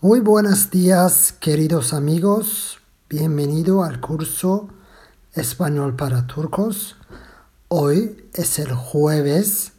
Muy buenos días, queridos amigos. Bienvenido al curso Español para Turcos. Hoy es el jueves.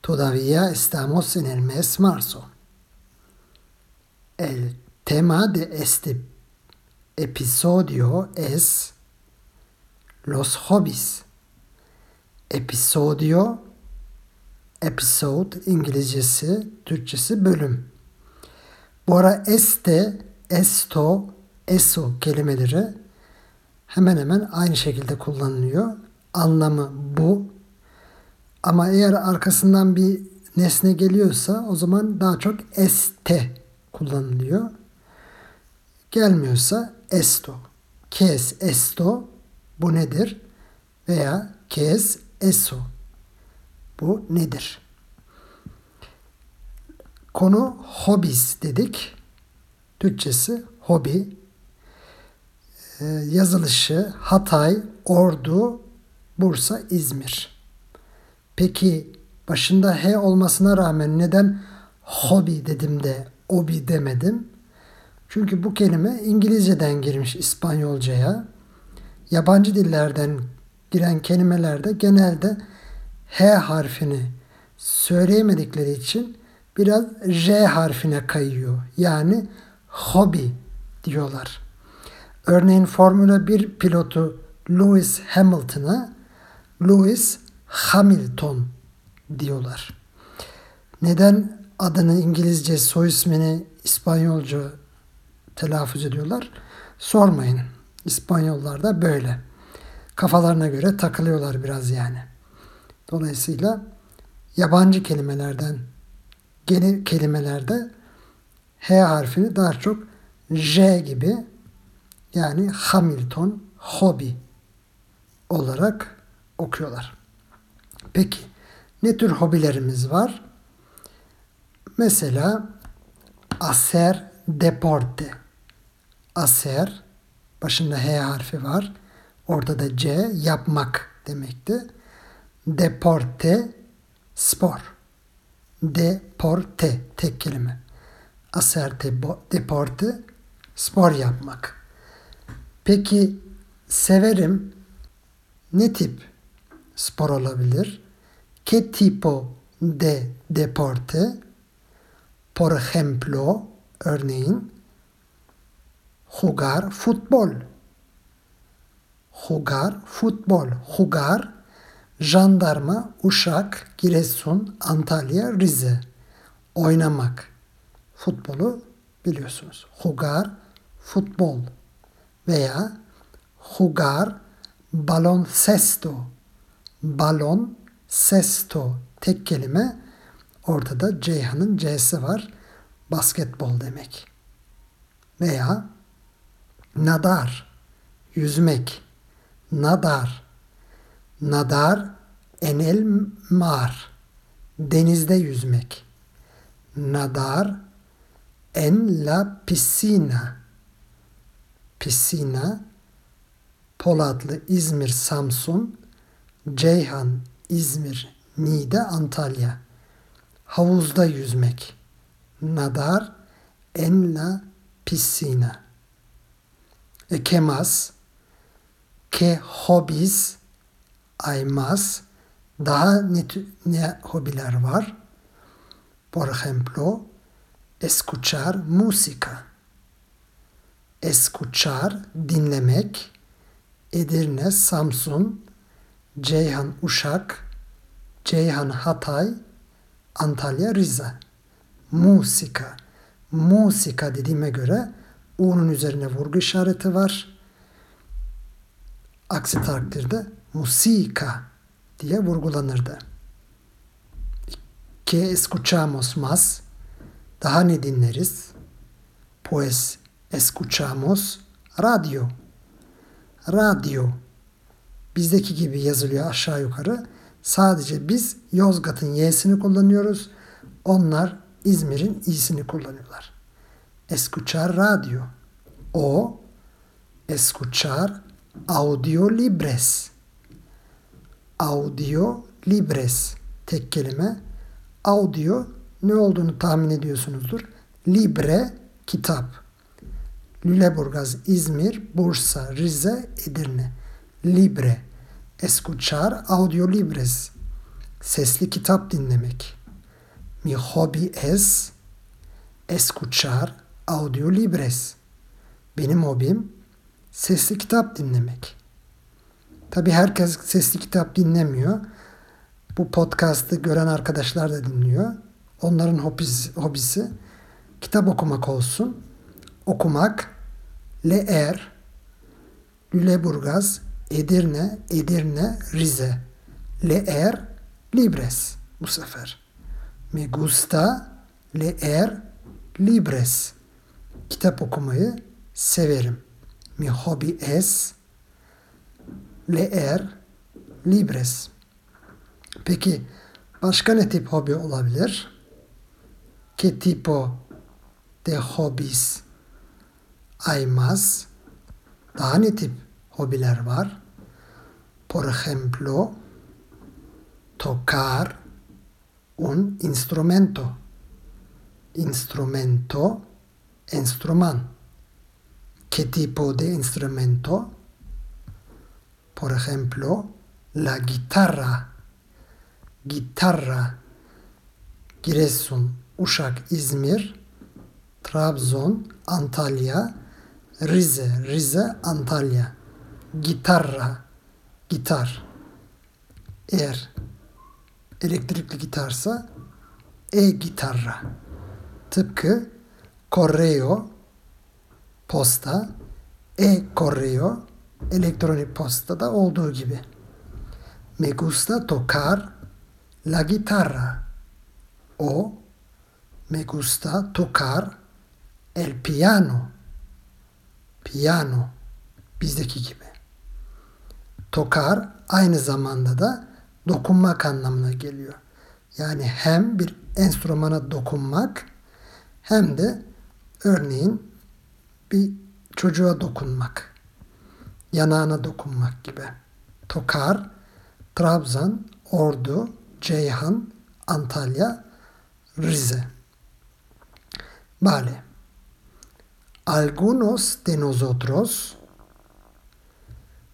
Todavía estamos en el mes marzo. El tema de este episodio es los hobbies. Episodio, episode İngilizcesi, Türkçesi bölüm. Bu ara este, esto, eso kelimeleri hemen hemen aynı şekilde kullanılıyor. Anlamı bu. Ama eğer arkasından bir nesne geliyorsa o zaman daha çok este kullanılıyor. Gelmiyorsa esto. Kes esto bu nedir? Veya kes eso bu nedir? Konu hobbies dedik. Türkçesi hobi. Ee, yazılışı Hatay, Ordu, Bursa, İzmir. Peki başında H olmasına rağmen neden hobi dedim de obi demedim? Çünkü bu kelime İngilizceden girmiş İspanyolcaya. Yabancı dillerden giren kelimelerde genelde H harfini söyleyemedikleri için biraz J harfine kayıyor. Yani hobi diyorlar. Örneğin Formula 1 pilotu Lewis Hamilton'a Lewis Hamilton diyorlar. Neden adını İngilizce, soy ismini İspanyolca telaffuz ediyorlar? Sormayın. İspanyollar da böyle. Kafalarına göre takılıyorlar biraz yani. Dolayısıyla yabancı kelimelerden gene kelimelerde H harfini daha çok J gibi yani Hamilton, hobi olarak okuyorlar. Peki ne tür hobilerimiz var? Mesela aser deporte. Aser başında H harfi var. Orada da C yapmak demekti. Deporte spor. Deporte tek kelime. Aser deporte spor yapmak. Peki severim ne tip spor olabilir? ¿Qué tipo de deporte? Por ejemplo, örneğin jugar fútbol. Jugar fútbol. Jugar jandarma, Uşak, Giresun, Antalya, Rize. Oynamak. Futbolu biliyorsunuz. Jugar futbol veya jugar baloncesto. Balon sesto tek kelime. Orada da Ceyhan'ın C'si var. Basketbol demek. Veya nadar yüzmek. Nadar Nadar enel mar denizde yüzmek. Nadar en la piscina piscina Polatlı, İzmir, Samsun, Ceyhan, İzmir, Niğde, Antalya. Havuzda yüzmek. Nadar en la piscina. E, que más? Que más? Daha ne, ne hobiler var? Por ejemplo, escuchar música. Escuchar, dinlemek. Edirne, Samsun, Ceyhan, Uşak, Ceyhan, Hatay, Antalya, Rize. Musika. Musika dediğime göre U'nun üzerine vurgu işareti var. Aksi takdirde musika diye vurgulanırdı. Que escuchamos más? Daha ne dinleriz? Pues escuchamos radio. Radyo. Bizdeki gibi yazılıyor aşağı yukarı. Sadece biz Yozgat'ın Y'sini kullanıyoruz. Onlar İzmir'in İ'sini kullanıyorlar. Escuchar radio. O escuchar audio libres. Audio libres. Tek kelime. Audio ne olduğunu tahmin ediyorsunuzdur. Libre kitap. Lüleburgaz, İzmir, Bursa, Rize, Edirne. Libre. Escuchar audiolibres. Sesli kitap dinlemek. Mi hobby es escuchar audiolibres. Benim hobim sesli kitap dinlemek. Tabi herkes sesli kitap dinlemiyor. Bu podcast'ı gören arkadaşlar da dinliyor. Onların hobisi, hobisi kitap okumak olsun. Okumak, leer, Lüleburgaz, Edirne, Edirne, Rize. Leer, libres bu sefer. Me gusta leer libres. Kitap okumayı severim. Mi hobby es leer libres. Peki başka ne tip hobi olabilir? ¿Qué tipo de hobbies hay más? Daha ne tip hobiler var? Por ejemplo, tocar un instrumento. Instrumento, instrument. ¿Qué tipo de instrumento? Por ejemplo, la guitarra. Gitarra. Giresun, Uşak, İzmir, Trabzon, Antalya, Rize, Rize, Antalya. Gitarra, gitar. Eğer elektrikli gitarsa e-gitarra. Tıpkı correo, posta, e-correo, elektronik postada olduğu gibi. Me gusta tocar la guitarra. O me gusta tocar el piano. Piano bizdeki gibi. Tokar aynı zamanda da dokunmak anlamına geliyor. Yani hem bir enstrümana dokunmak hem de örneğin bir çocuğa dokunmak, yanağına dokunmak gibi. Tokar, Trabzon, Ordu, Ceyhan, Antalya, Rize. Vale. Algunos de nosotros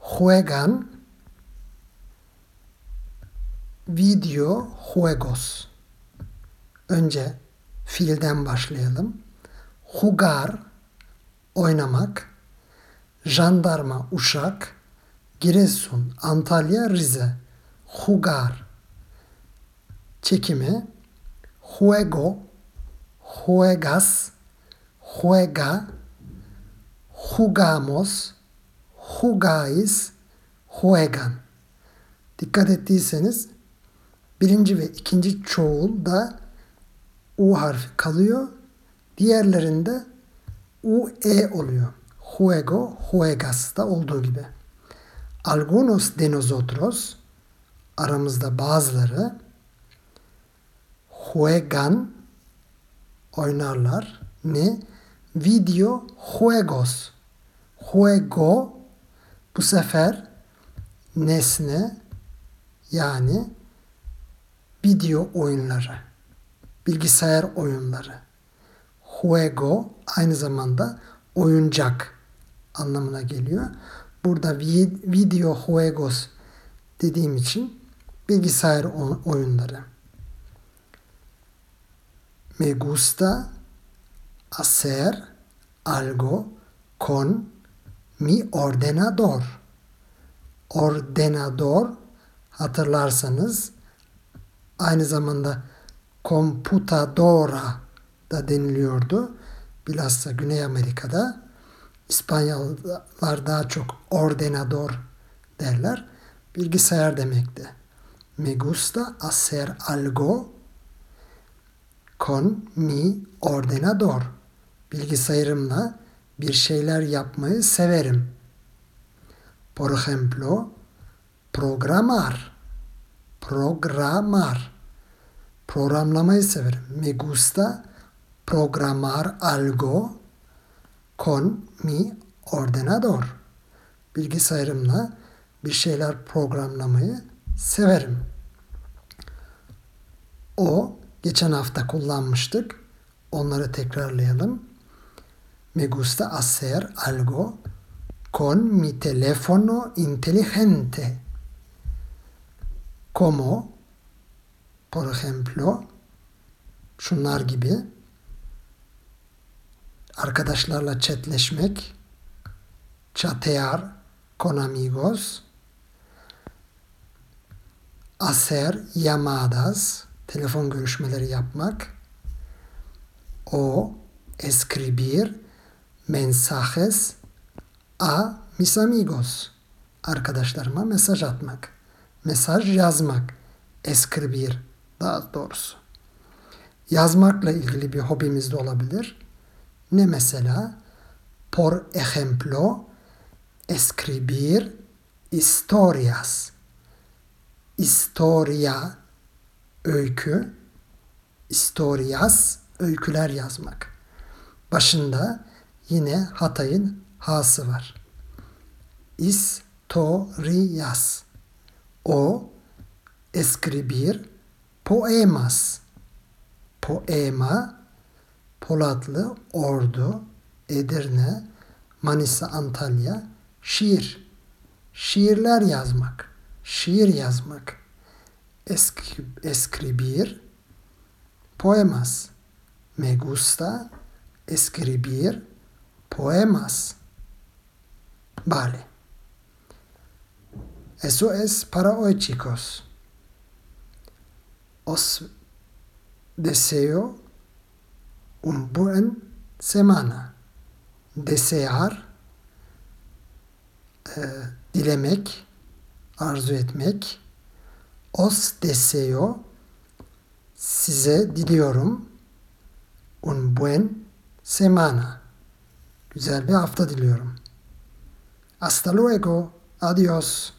juegan videojuegos. Önce fiilden başlayalım. Jugar oynamak. Jandarma Uşak. Giresun Antalya Rize. Jugar çekimi. Juego juegas juega jugamos jugáis juegan. Dikkat ettiyseniz birinci ve ikinci çoğul da U harfi kalıyor. Diğerlerinde U E oluyor. Juego, juegas da olduğu gibi. Algunos de nosotros aramızda bazıları juegan oynarlar. Ne? Video juegos. Juego bu sefer nesne yani video oyunları, bilgisayar oyunları. Juego aynı zamanda oyuncak anlamına geliyor. Burada video juegos dediğim için bilgisayar oyunları. Me gusta hacer algo con mi ordenador. Ordenador hatırlarsanız aynı zamanda computadora da deniliyordu. Bilhassa Güney Amerika'da İspanyollar daha çok ordenador derler. Bilgisayar demekti. Me gusta hacer algo con mi ordenador. Bilgisayarımla bir şeyler yapmayı severim. Por ejemplo, programar. Programar. Programlamayı severim. Me gusta programar algo con mi ordenador. Bilgisayarımla bir şeyler programlamayı severim. O geçen hafta kullanmıştık. Onları tekrarlayalım. Me gusta hacer algo con mi teléfono inteligente. Como, por ejemplo, şunlar gibi arkadaşlarla chatleşmek, chatear con amigos, hacer llamadas, telefon görüşmeleri yapmak, o escribir mensajes a mis amigos, arkadaşlarıma mesaj atmak, mesaj yazmak, escribir daha doğrusu. Yazmakla ilgili bir hobimiz de olabilir. Ne mesela? Por ejemplo, escribir historias. Historia, öykü. Historias, öyküler yazmak. Başında yine Hatay'ın hası var. Historias. O escribir poemas. Poema Polatlı, Ordu, Edirne, Manisa, Antalya, şiir. Şiirler yazmak. Şiir yazmak. Eski, escribir poemas. Me gusta escribir poemas. Vale. Eso es para hoy, chicos. Os deseo un buen semana. Desear, e, dilemek, arzu etmek. Os deseo, size diliyorum. Un buen semana. Güzel bir hafta diliyorum. Hasta luego. Adios.